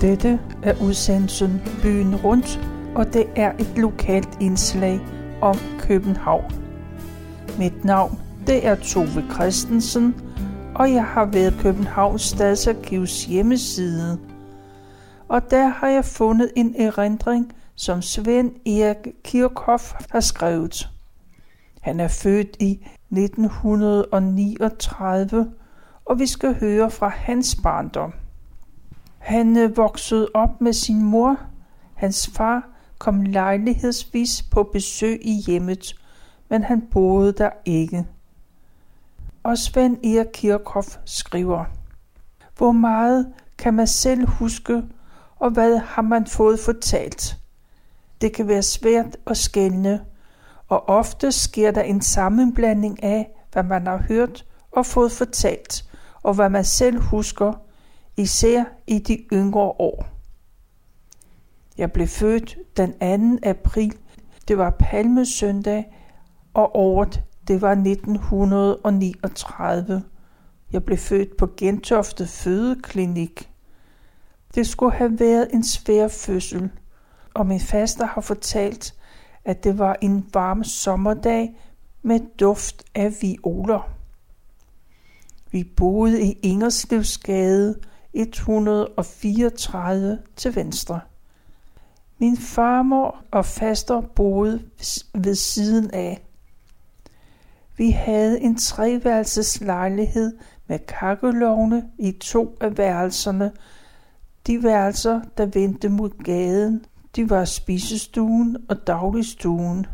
Dette er udsendelsen Byen Rundt, og det er et lokalt indslag om København. Mit navn det er Tove Christensen, og jeg har været Københavns Stadsarkivs hjemmeside. Og der har jeg fundet en erindring, som Svend Erik Kirchhoff har skrevet. Han er født i 1939, og vi skal høre fra hans barndom. Han øh, voksede op med sin mor. Hans far kom lejlighedsvis på besøg i hjemmet, men han boede der ikke. Og Svend Erik Kirchhoff skriver, Hvor meget kan man selv huske, og hvad har man fået fortalt? Det kan være svært at skælne, og ofte sker der en sammenblanding af, hvad man har hørt og fået fortalt, og hvad man selv husker, især i de yngre år. Jeg blev født den 2. april. Det var palmesøndag, og året det var 1939. Jeg blev født på Gentofte Fødeklinik. Det skulle have været en svær fødsel, og min faster har fortalt, at det var en varm sommerdag med duft af violer. Vi boede i Ingerslevsgade 134 til venstre. Min farmor og faster boede ved siden af. Vi havde en treværelses lejlighed med kakkelovne i to af værelserne. De værelser, der vendte mod gaden, de var spisestuen og dagligstuen.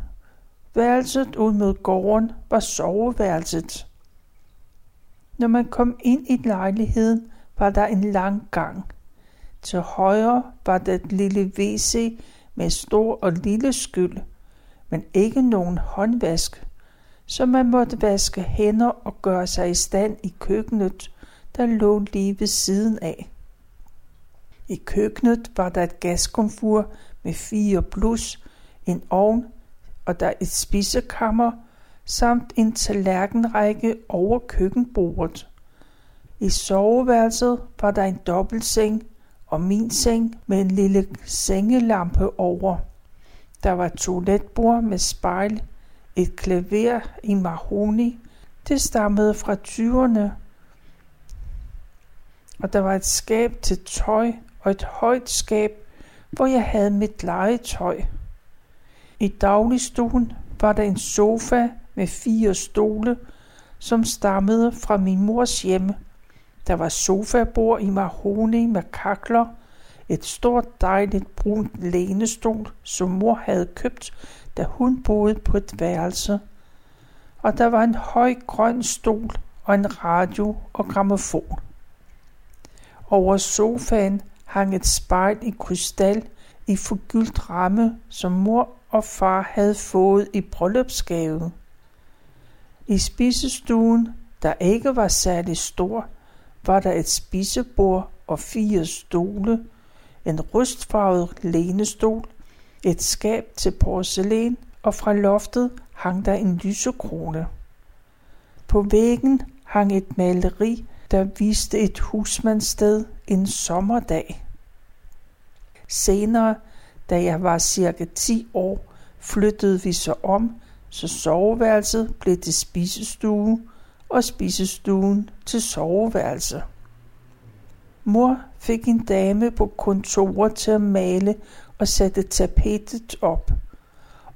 Værelset ud mod gården var soveværelset. Når man kom ind i lejligheden, var der en lang gang. Til højre var der et lille WC med stor og lille skyld, men ikke nogen håndvask, så man måtte vaske hænder og gøre sig i stand i køkkenet, der lå lige ved siden af. I køkkenet var der et gaskomfur med fire blus, en ovn og der et spisekammer samt en tallerkenrække over køkkenbordet. I soveværelset var der en dobbeltseng og min seng med en lille sengelampe over. Der var et toiletbord med spejl, et klaver i mahoni. Det stammede fra 20'erne. Og der var et skab til tøj og et højt skab, hvor jeg havde mit legetøj. I dagligstuen var der en sofa med fire stole, som stammede fra min mors hjemme. Der var sofabord i mahoni med kakler, et stort dejligt brunt lænestol, som mor havde købt, da hun boede på et værelse. Og der var en høj grøn stol og en radio og gramofon. Over sofaen hang et spejl i krystal i forgyldt ramme, som mor og far havde fået i bryllupsgave. I spisestuen, der ikke var særlig stor, var der et spisebord og fire stole, en rustfarvet lænestol, et skab til porcelæn, og fra loftet hang der en lysekrone. På væggen hang et maleri, der viste et husmandssted en sommerdag. Senere, da jeg var cirka 10 år, flyttede vi så om, så soveværelset blev til spisestue, og spisestuen til soveværelse. Mor fik en dame på kontoret til at male og sætte tapetet op.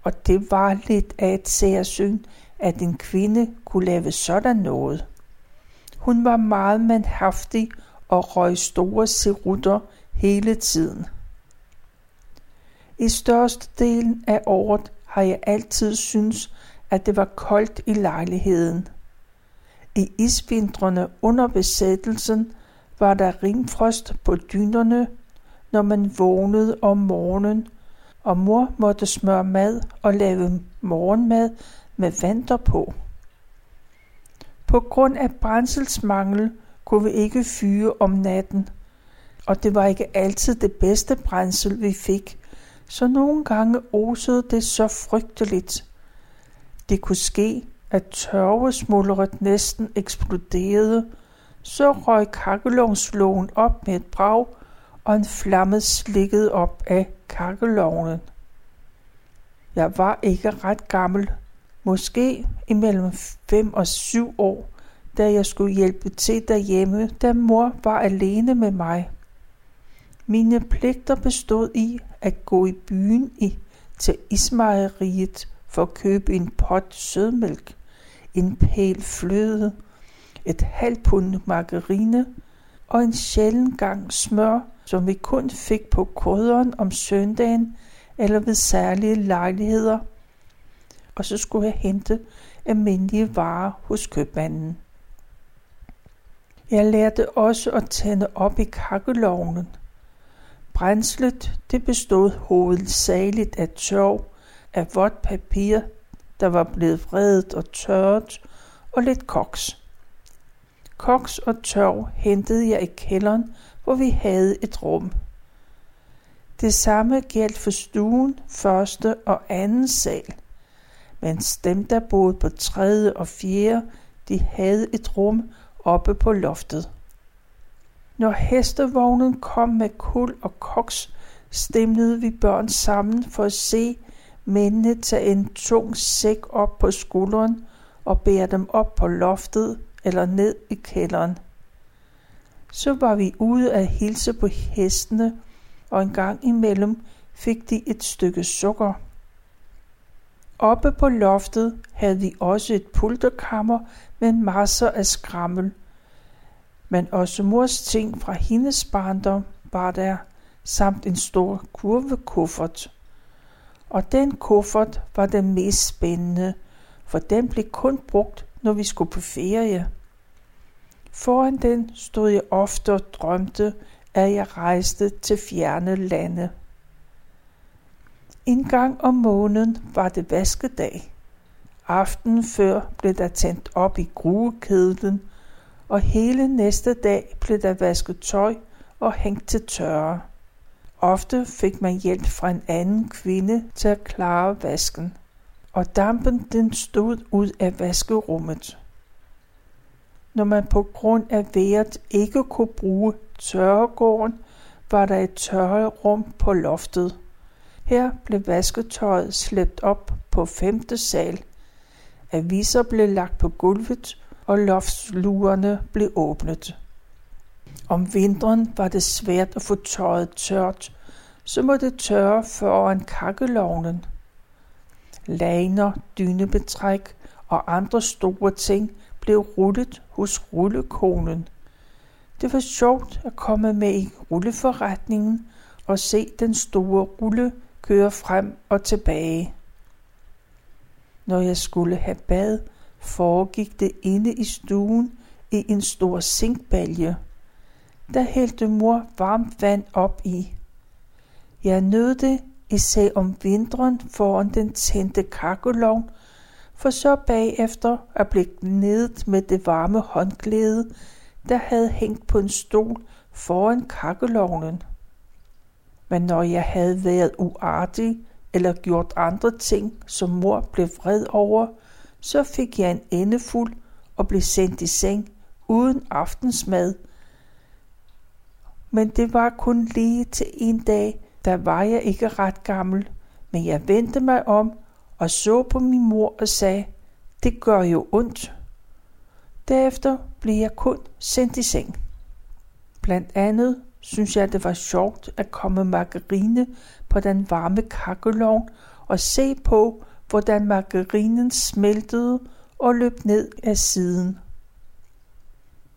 Og det var lidt af et særsyn, at en kvinde kunne lave sådan noget. Hun var meget mandhaftig og røg store serutter hele tiden. I størstedelen af året har jeg altid syntes, at det var koldt i lejligheden – i isvintrene under besættelsen var der rimfrost på dynerne, når man vågnede om morgenen, og mor måtte smøre mad og lave morgenmad med vanter på. På grund af brændselsmangel kunne vi ikke fyre om natten, og det var ikke altid det bedste brændsel, vi fik, så nogle gange osede det så frygteligt. Det kunne ske, at tørvesmuldret næsten eksploderede, så røg kakkelovnsloven op med et brag, og en flamme slikkede op af kakkelovnen. Jeg var ikke ret gammel, måske imellem 5 og 7 år, da jeg skulle hjælpe til derhjemme, da mor var alene med mig. Mine pligter bestod i at gå i byen i, til Ismejeriet for at købe en pot sødmælk, en pæl fløde, et halvt pund margarine og en sjælden gang smør, som vi kun fik på krydderen om søndagen eller ved særlige lejligheder. Og så skulle jeg hente almindelige varer hos købmanden. Jeg lærte også at tænde op i kakkelovnen. Brændslet det bestod hovedsageligt af tørv, af vådt papir, der var blevet vredet og tørret, og lidt koks. Koks og tørv hentede jeg i kælderen, hvor vi havde et rum. Det samme galt for stuen, første og anden sal, mens dem, der boede på tredje og fjerde, de havde et rum oppe på loftet. Når hestevognen kom med kul og koks, stemlede vi børn sammen for at se mændene tage en tung sæk op på skulderen og bære dem op på loftet eller ned i kælderen. Så var vi ude at hilse på hestene, og en gang imellem fik de et stykke sukker. Oppe på loftet havde vi også et pulterkammer med masser af skrammel. Men også mors ting fra hendes barndom var der, samt en stor kurvekuffert. Og den kuffert var den mest spændende, for den blev kun brugt, når vi skulle på ferie. Foran den stod jeg ofte og drømte, at jeg rejste til fjerne lande. En gang om måneden var det vaskedag. Aftenen før blev der tændt op i gruekedlen, og hele næste dag blev der vasket tøj og hængt til tørre. Ofte fik man hjælp fra en anden kvinde til at klare vasken, og dampen den stod ud af vaskerummet. Når man på grund af vejret ikke kunne bruge tørregården, var der et tørrerum på loftet. Her blev vasketøjet slæbt op på femte sal. Aviser blev lagt på gulvet, og loftsluerne blev åbnet. Om vinteren var det svært at få tøjet tørt, så må det tørre foran kakkelovnen. Laner, dynebetræk og andre store ting blev rullet hos rullekonen. Det var sjovt at komme med i rulleforretningen og se den store rulle køre frem og tilbage. Når jeg skulle have bad, foregik det inde i stuen i en stor sinkbalje. Der hældte mor varmt vand op i. Jeg nød det især om vinteren foran den tændte kakkelovn, for så bagefter at blive gnedet med det varme håndklæde, der havde hængt på en stol foran kakkelovnen. Men når jeg havde været uartig eller gjort andre ting, som mor blev vred over, så fik jeg en endefuld og blev sendt i seng uden aftensmad. Men det var kun lige til en dag, der var jeg ikke ret gammel, men jeg vendte mig om og så på min mor og sagde, det gør jo ondt. Derefter blev jeg kun sendt i seng. Blandt andet synes jeg, det var sjovt at komme margarine på den varme kakkelovn og se på, hvordan margarinen smeltede og løb ned af siden.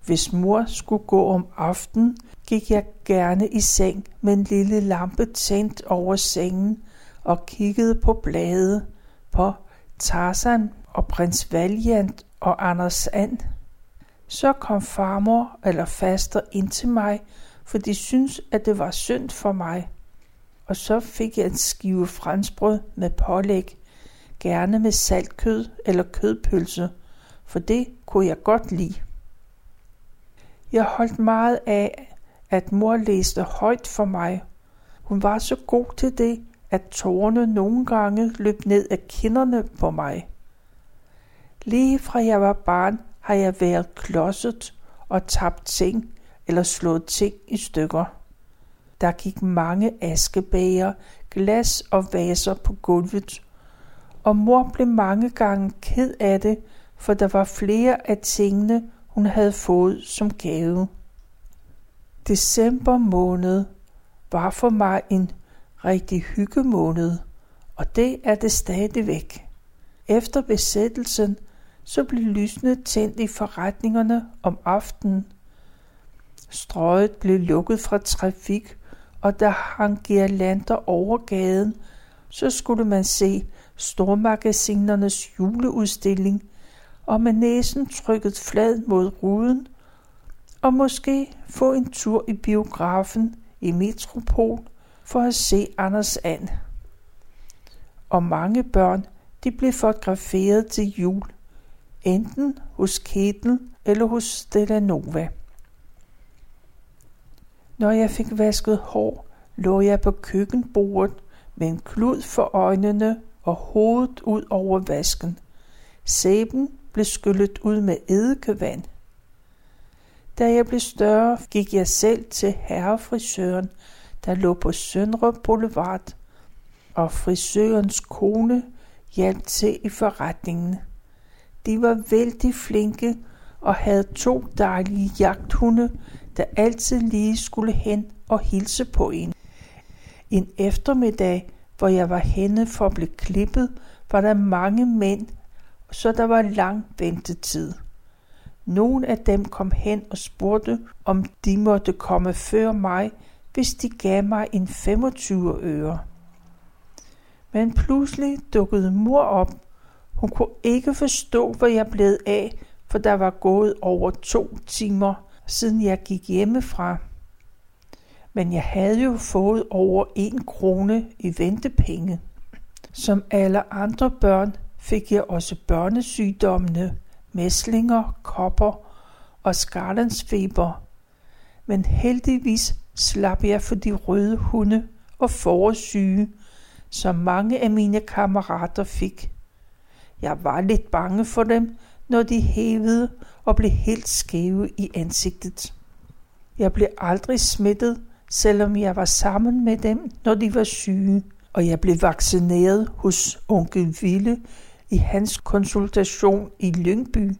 Hvis mor skulle gå om aftenen, gik jeg gerne i seng med en lille lampe tændt over sengen og kiggede på blade på Tarzan og prins Valiant og Anders And. Så kom farmor eller faster ind til mig, for de syntes, at det var synd for mig. Og så fik jeg en skive franskbrød med pålæg, gerne med saltkød eller kødpølse, for det kunne jeg godt lide. Jeg holdt meget af, at mor læste højt for mig. Hun var så god til det, at tårerne nogle gange løb ned af kinderne på mig. Lige fra jeg var barn, har jeg været klodset og tabt ting eller slået ting i stykker. Der gik mange askebæger, glas og vaser på gulvet, og mor blev mange gange ked af det, for der var flere af tingene, hun havde fået som gave. December måned var for mig en rigtig hyggemåned, og det er det stadigvæk. Efter besættelsen, så blev lysene tændt i forretningerne om aftenen. Strøget blev lukket fra trafik, og der hang girlander over gaden, så skulle man se stormagasinernes juleudstilling, og med næsen trykket flad mod ruden, og måske få en tur i biografen i Metropol for at se Anders And. Og mange børn, de blev fotograferet til jul, enten hos Ketel eller hos Stella Nova. Når jeg fik vasket hår, lå jeg på køkkenbordet med en klud for øjnene og hovedet ud over vasken. Sæben blev skyllet ud med eddikevand. Da jeg blev større, gik jeg selv til herrefrisøren, der lå på Søndre Boulevard, og frisørens kone hjalp til i forretningen. De var vældig flinke og havde to dejlige jagthunde, der altid lige skulle hen og hilse på en. En eftermiddag, hvor jeg var henne for at blive klippet, var der mange mænd, så der var lang ventetid. Nogle af dem kom hen og spurgte, om de måtte komme før mig, hvis de gav mig en 25 øre. Men pludselig dukkede mor op. Hun kunne ikke forstå, hvad jeg blev af, for der var gået over to timer, siden jeg gik hjemmefra. Men jeg havde jo fået over en krone i ventepenge. Som alle andre børn fik jeg også børnesygdommene, mæslinger, kopper og skarlandsfeber. Men heldigvis slap jeg for de røde hunde og forårssyge, som mange af mine kammerater fik. Jeg var lidt bange for dem, når de hævede og blev helt skæve i ansigtet. Jeg blev aldrig smittet, selvom jeg var sammen med dem, når de var syge, og jeg blev vaccineret hos onkel Ville i hans konsultation i Lyngby,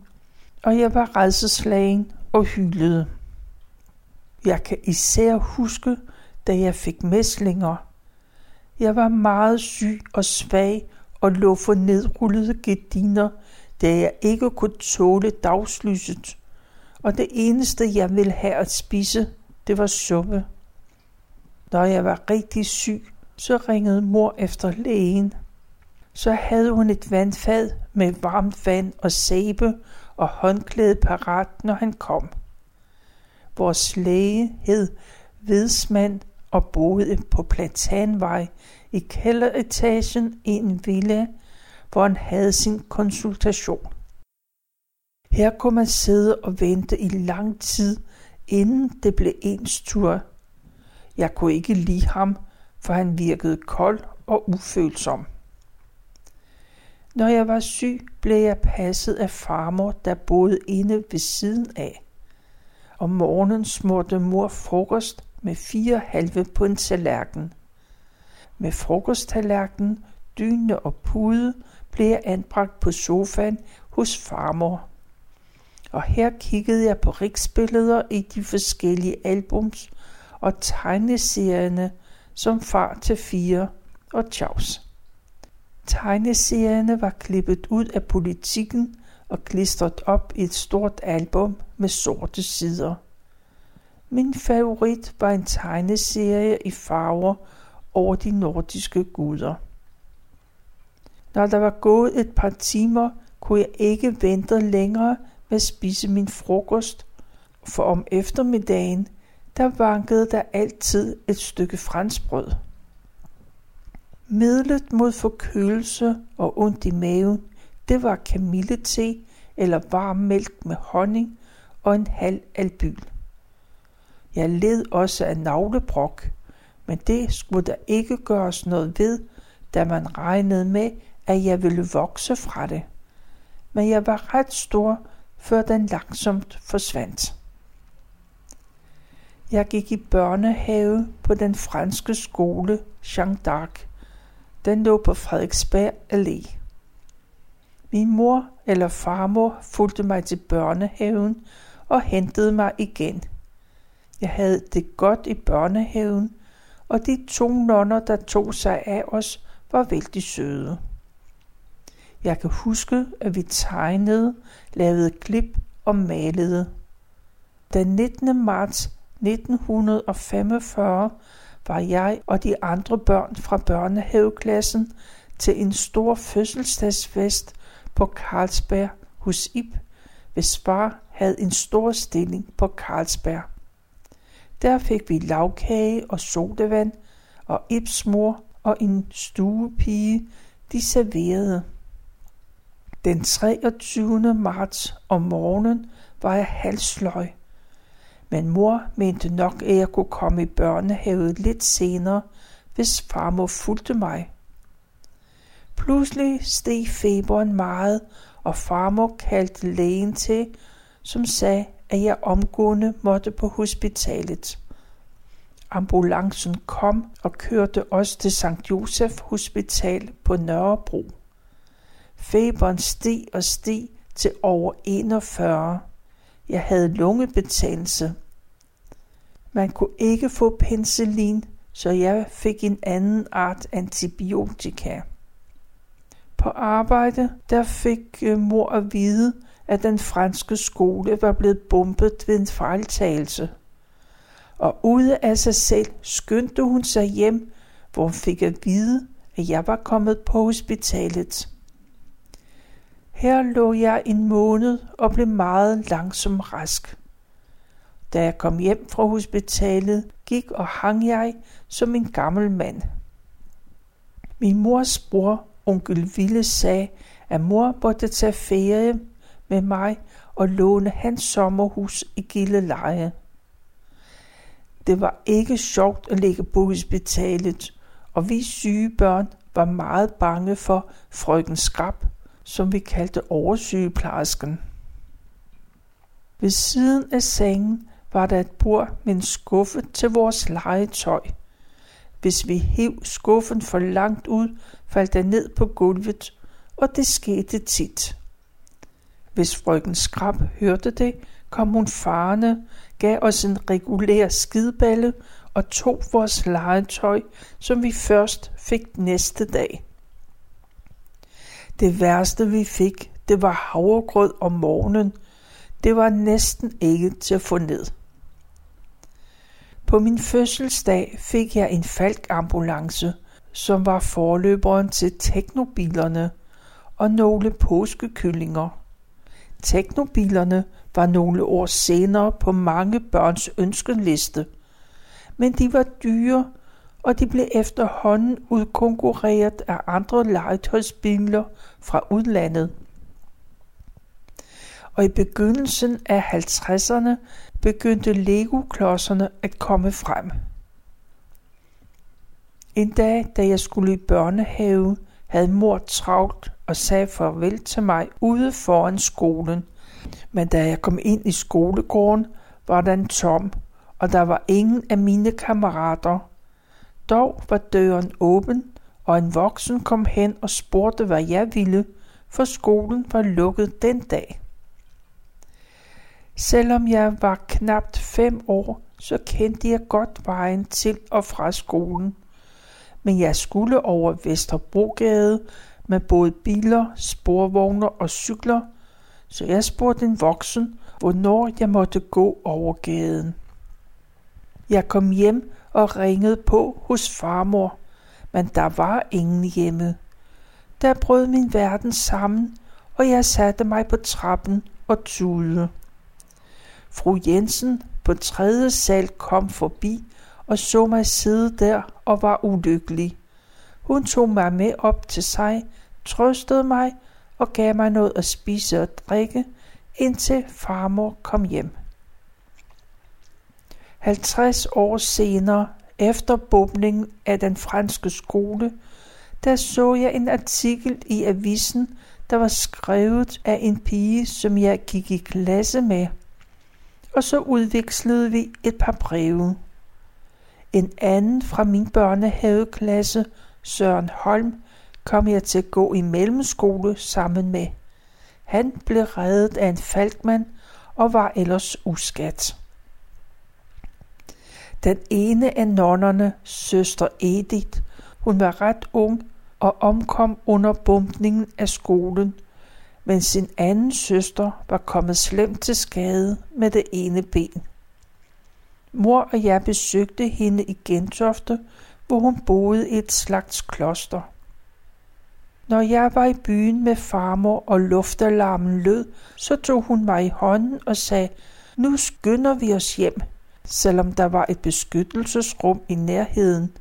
og jeg var redselslagen og hyldede. Jeg kan især huske, da jeg fik mæslinger. Jeg var meget syg og svag og lå for nedrullede gardiner, da jeg ikke kunne tåle dagslyset. Og det eneste, jeg ville have at spise, det var suppe. Når jeg var rigtig syg, så ringede mor efter lægen. Så havde hun et vandfad med varmt vand og sæbe og håndklæde parat, når han kom. Vores læge hed Vedsmand og boede på Platanvej i kælderetagen i en villa, hvor han havde sin konsultation. Her kunne man sidde og vente i lang tid, inden det blev ens tur. Jeg kunne ikke lide ham, for han virkede kold og ufølsom. Når jeg var syg, blev jeg passet af farmor, der boede inde ved siden af. Om morgenen smurte mor frokost med fire halve på en tallerken. Med frokosttallerken, dyne og pude blev jeg anbragt på sofaen hos farmor. Og her kiggede jeg på riksbilleder i de forskellige albums og tegneserierne som far til fire og Chaus. Tegneserierne var klippet ud af politikken og klistret op i et stort album med sorte sider. Min favorit var en tegneserie i farver over de nordiske guder. Når der var gået et par timer, kunne jeg ikke vente længere med at spise min frokost, for om eftermiddagen, der vankede der altid et stykke franskbrød. Midlet mod forkølelse og ondt i maven, det var kamillete eller varm mælk med honning og en halv albyl. Jeg led også af navlebrok, men det skulle der ikke gøres noget ved, da man regnede med, at jeg ville vokse fra det. Men jeg var ret stor, før den langsomt forsvandt. Jeg gik i børnehave på den franske skole Jean d'Arc. Den lå på Frederiksberg Allé. Min mor eller farmor fulgte mig til børnehaven og hentede mig igen. Jeg havde det godt i børnehaven, og de to nonner, der tog sig af os, var vældig søde. Jeg kan huske, at vi tegnede, lavede klip og malede. Den 19. marts 1945 var jeg og de andre børn fra børnehaveklassen til en stor fødselsdagsfest på Carlsberg hos Ib, hvis far havde en stor stilling på Carlsberg. Der fik vi lavkage og sodavand, og Ibs mor og en stuepige, de serverede. Den 23. marts om morgenen var jeg halsløg, men mor mente nok, at jeg kunne komme i børnehavet lidt senere, hvis farmor fulgte mig. Pludselig steg feberen meget, og farmor kaldte lægen til, som sagde, at jeg omgående måtte på hospitalet. Ambulancen kom og kørte os til St. Josef Hospital på Nørrebro. Feberen steg og steg til over 41. Jeg havde lungebetændelse. Man kunne ikke få penicillin, så jeg fik en anden art antibiotika. På arbejde, der fik øh, mor at vide, at den franske skole var blevet bombet ved en fejltagelse. Og ude af sig selv skyndte hun sig hjem, hvor hun fik at vide, at jeg var kommet på hospitalet. Her lå jeg en måned og blev meget langsom rask. Da jeg kom hjem fra hospitalet, gik og hang jeg som en gammel mand. Min mors bror, onkel Ville, sagde, at mor måtte tage ferie med mig og låne hans sommerhus i Gilleleje. Det var ikke sjovt at ligge på hospitalet, og vi syge børn var meget bange for frøken Skrab, som vi kaldte oversygeplejersken. Ved siden af sengen var der et bord med en skuffe til vores legetøj. Hvis vi hev skuffen for langt ud, faldt den ned på gulvet, og det skete tit. Hvis frøken Skrab hørte det, kom hun farne, gav os en regulær skidballe og tog vores legetøj, som vi først fik næste dag. Det værste vi fik, det var havregrød om morgenen. Det var næsten ikke til at få ned. På min fødselsdag fik jeg en falkambulance, som var forløberen til teknobilerne og nogle påskekyllinger. Teknobilerne var nogle år senere på mange børns ønskeliste, men de var dyre, og de blev efterhånden udkonkurreret af andre legetøjsbiler fra udlandet. Og i begyndelsen af 50'erne begyndte Lego-klodserne at komme frem. En dag, da jeg skulle i børnehave, havde mor travlt og sagde farvel til mig ude foran skolen. Men da jeg kom ind i skolegården, var den tom, og der var ingen af mine kammerater. Dog var døren åben, og en voksen kom hen og spurgte, hvad jeg ville, for skolen var lukket den dag. Selvom jeg var knapt fem år, så kendte jeg godt vejen til og fra skolen. Men jeg skulle over Vesterbrogade med både biler, sporvogne og cykler, så jeg spurgte en voksen, hvornår jeg måtte gå over gaden. Jeg kom hjem og ringede på hos farmor, men der var ingen hjemme. Der brød min verden sammen, og jeg satte mig på trappen og tudede. Fru Jensen på tredje sal kom forbi og så mig sidde der og var ulykkelig. Hun tog mig med op til sig, trøstede mig og gav mig noget at spise og drikke, indtil farmor kom hjem. 50 år senere, efter bombningen af den franske skole, der så jeg en artikel i avisen, der var skrevet af en pige, som jeg gik i klasse med – og så udvekslede vi et par breve. En anden fra min børnehaveklasse, Søren Holm, kom jeg til at gå i mellemskole sammen med. Han blev reddet af en falkmand og var ellers uskat. Den ene af nonnerne, søster Edith, hun var ret ung og omkom under bumpningen af skolen, men sin anden søster var kommet slemt til skade med det ene ben. Mor og jeg besøgte hende i Gentofte, hvor hun boede i et slags kloster. Når jeg var i byen med farmor og luftalarmen lød, så tog hun mig i hånden og sagde, nu skynder vi os hjem, selvom der var et beskyttelsesrum i nærheden,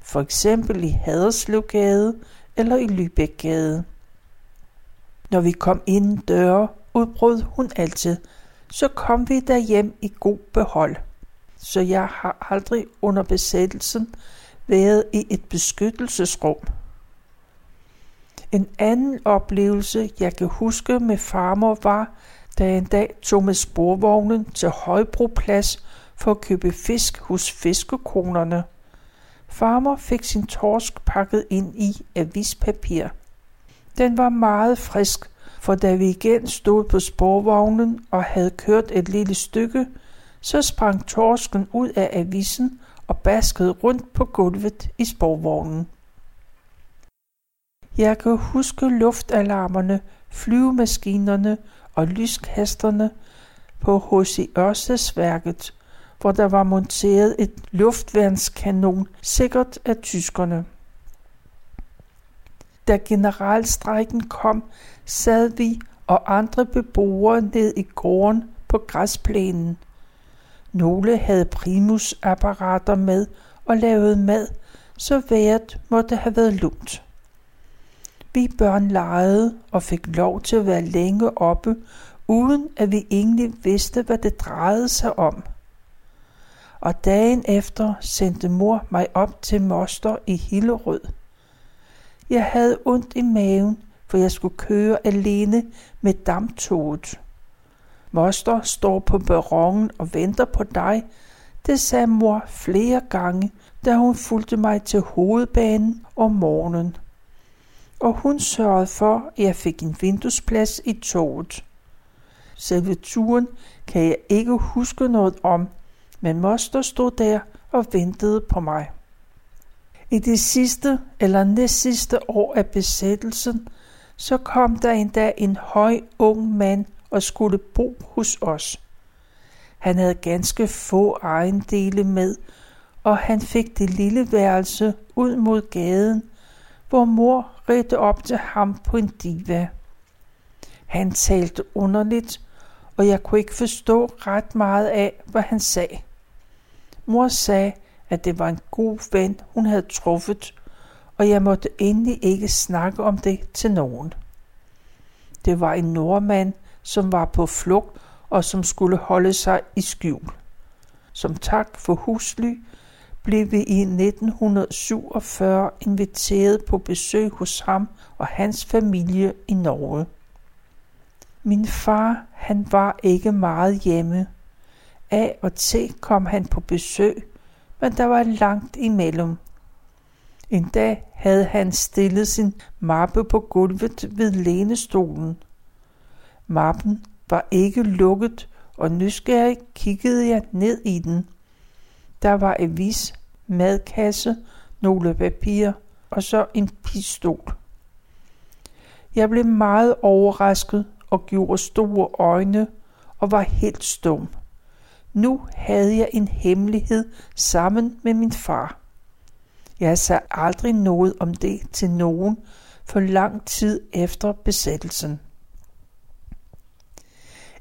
for eksempel i Haderslevgade eller i Lybækgade. Når vi kom ind døre, udbrød hun altid, så kom vi derhjem i god behold. Så jeg har aldrig under besættelsen været i et beskyttelsesrum. En anden oplevelse, jeg kan huske med farmor, var, da jeg en dag tog med sporvognen til Højbroplads for at købe fisk hos fiskekonerne. Farmor fik sin torsk pakket ind i avispapir. Den var meget frisk, for da vi igen stod på sporvognen og havde kørt et lille stykke, så sprang torsken ud af avisen og baskede rundt på gulvet i sporvognen. Jeg kan huske luftalarmerne, flyvemaskinerne og lyskasterne på H.C. Ørstedsværket, hvor der var monteret et luftværnskanon, sikkert af tyskerne. Da generalstrækken kom, sad vi og andre beboere ned i gården på græsplænen. Nogle havde primusapparater med og lavede mad, så vejret måtte have været lunt. Vi børn legede og fik lov til at være længe oppe, uden at vi egentlig vidste, hvad det drejede sig om. Og dagen efter sendte mor mig op til moster i Hillerød. Jeg havde ondt i maven, for jeg skulle køre alene med damptoget. Moster står på perronen og venter på dig, det sagde mor flere gange, da hun fulgte mig til hovedbanen om morgenen og hun sørgede for, at jeg fik en vinduesplads i toget. Selve turen kan jeg ikke huske noget om, men moster stod der og ventede på mig. I det sidste eller næstsidste år af besættelsen, så kom der endda en høj ung mand og skulle bo hos os. Han havde ganske få ejendele med, og han fik det lille værelse ud mod gaden, hvor mor redte op til ham på en diva. Han talte underligt, og jeg kunne ikke forstå ret meget af, hvad han sagde. Mor sagde, at det var en god ven, hun havde truffet, og jeg måtte endelig ikke snakke om det til nogen. Det var en nordmand, som var på flugt og som skulle holde sig i skjul. Som tak for husly blev vi i 1947 inviteret på besøg hos ham og hans familie i Norge. Min far, han var ikke meget hjemme. Af og til kom han på besøg, men der var langt imellem. En dag havde han stillet sin mappe på gulvet ved lænestolen. Mappen var ikke lukket, og nysgerrig kiggede jeg ned i den. Der var en vis madkasse, nogle papirer og så en pistol. Jeg blev meget overrasket og gjorde store øjne og var helt stum. Nu havde jeg en hemmelighed sammen med min far. Jeg sagde aldrig noget om det til nogen for lang tid efter besættelsen.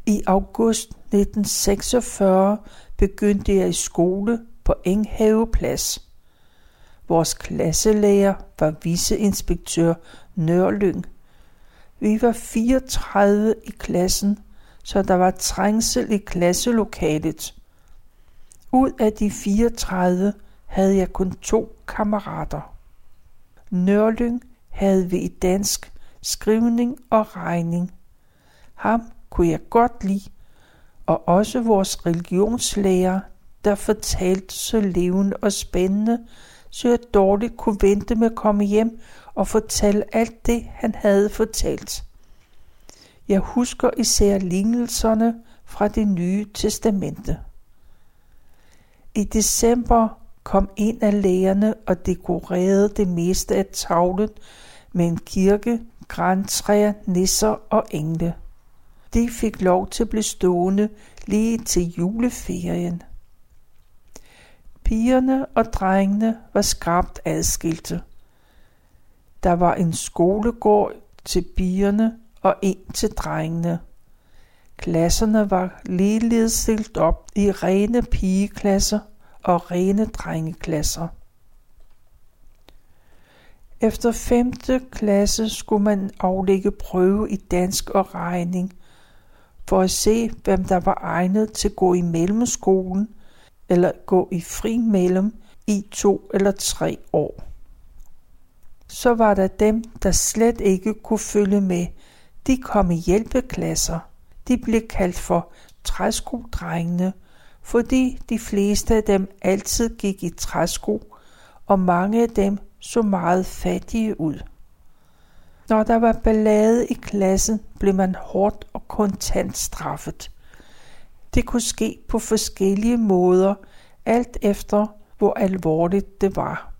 I august 1946 begyndte jeg i skole på Enghaveplads. Vores klasselærer var viceinspektør Nørlyng. Vi var 34 i klassen, så der var trængsel i klasselokalet. Ud af de 34 havde jeg kun to kammerater. Nørling havde vi i dansk, skrivning og regning. Ham kunne jeg godt lide, og også vores religionslærer, der fortalte så levende og spændende, så jeg dårligt kunne vente med at komme hjem og fortælle alt det, han havde fortalt. Jeg husker især lignelserne fra det nye testamente. I december kom en af lægerne og dekorerede det meste af tavlen med en kirke, græntræer, nisser og engle. De fik lov til at blive stående lige til juleferien. Pigerne og drengene var skarpt adskilte. Der var en skolegård til pigerne og en til drengene. Klasserne var ligeledes delt op i rene pigeklasser og rene drengeklasser. Efter 5. klasse skulle man aflægge prøve i dansk og regning, for at se, hvem der var egnet til at gå i mellemskolen eller gå i fri mellem i to eller tre år. Så var der dem, der slet ikke kunne følge med. De kom i hjælpeklasser. De blev kaldt for træskodrengene, fordi de fleste af dem altid gik i træsko, og mange af dem så meget fattige ud. Når der var ballade i klassen, blev man hårdt og kontant straffet. Det kunne ske på forskellige måder, alt efter hvor alvorligt det var.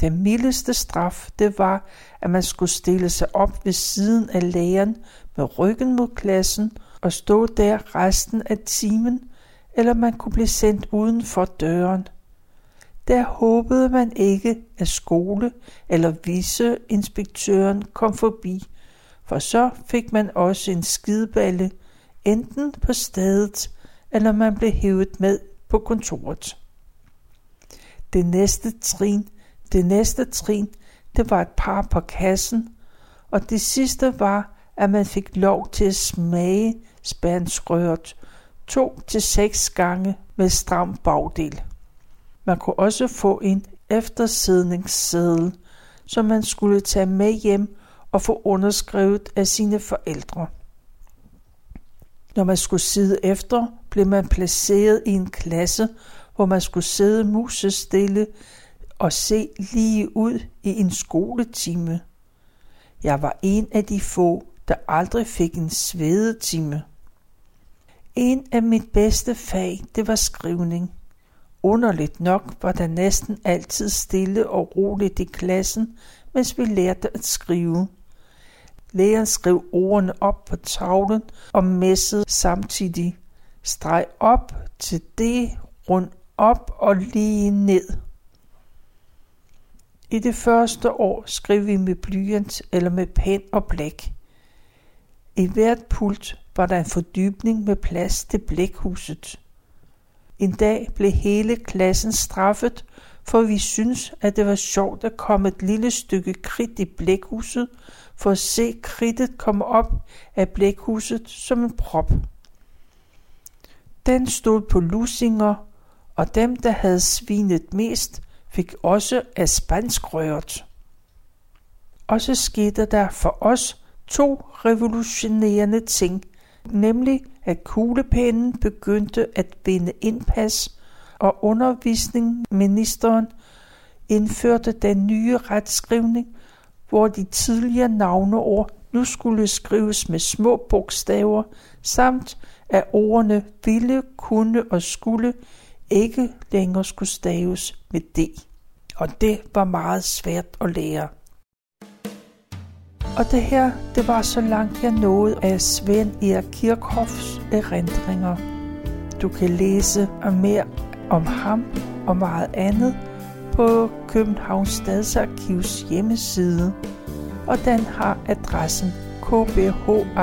Den mildeste straf, det var, at man skulle stille sig op ved siden af læreren med ryggen mod klassen og stå der resten af timen, eller man kunne blive sendt uden for døren. Der håbede man ikke, at skole eller viceinspektøren kom forbi, for så fik man også en skideballe, enten på stedet, eller man blev hævet med på kontoret. Det næste trin, det næste trin, det var et par på kassen, og det sidste var, at man fik lov til at smage spanskrøret to til seks gange med stram bagdel. Man kunne også få en eftersidningsseddel, som man skulle tage med hjem og få underskrevet af sine forældre. Når man skulle sidde efter, blev man placeret i en klasse, hvor man skulle sidde musestille og se lige ud i en skoletime. Jeg var en af de få, der aldrig fik en svedetime. En af mit bedste fag, det var skrivning. Underligt nok var der næsten altid stille og roligt i klassen, mens vi lærte at skrive. Læreren skrev ordene op på tavlen og messede samtidig. Streg op til det, rund op og lige ned. I det første år skrev vi med blyant eller med pen og blæk. I hvert pult var der en fordybning med plads til blækhuset. En dag blev hele klassen straffet, for vi synes, at det var sjovt at komme et lille stykke kridt i blækhuset, for at se kridtet komme op af blækhuset som en prop. Den stod på lusinger, og dem, der havde svinet mest, fik også af spanskrøret. Og så skete der for os to revolutionerende ting, nemlig at kuglepennen begyndte at vinde indpas, og undervisningsministeren indførte den nye retskrivning, hvor de tidligere navneord nu skulle skrives med små bogstaver, samt at ordene ville, kunne og skulle ikke længere skulle staves med D. Og det var meget svært at lære. Og det her, det var så langt jeg nåede af Svend Erik Kirchhoffs erindringer. Du kan læse mere om ham og meget andet på Københavns Stadsarkivs hjemmeside, og den har adressen kbharkiv.dk.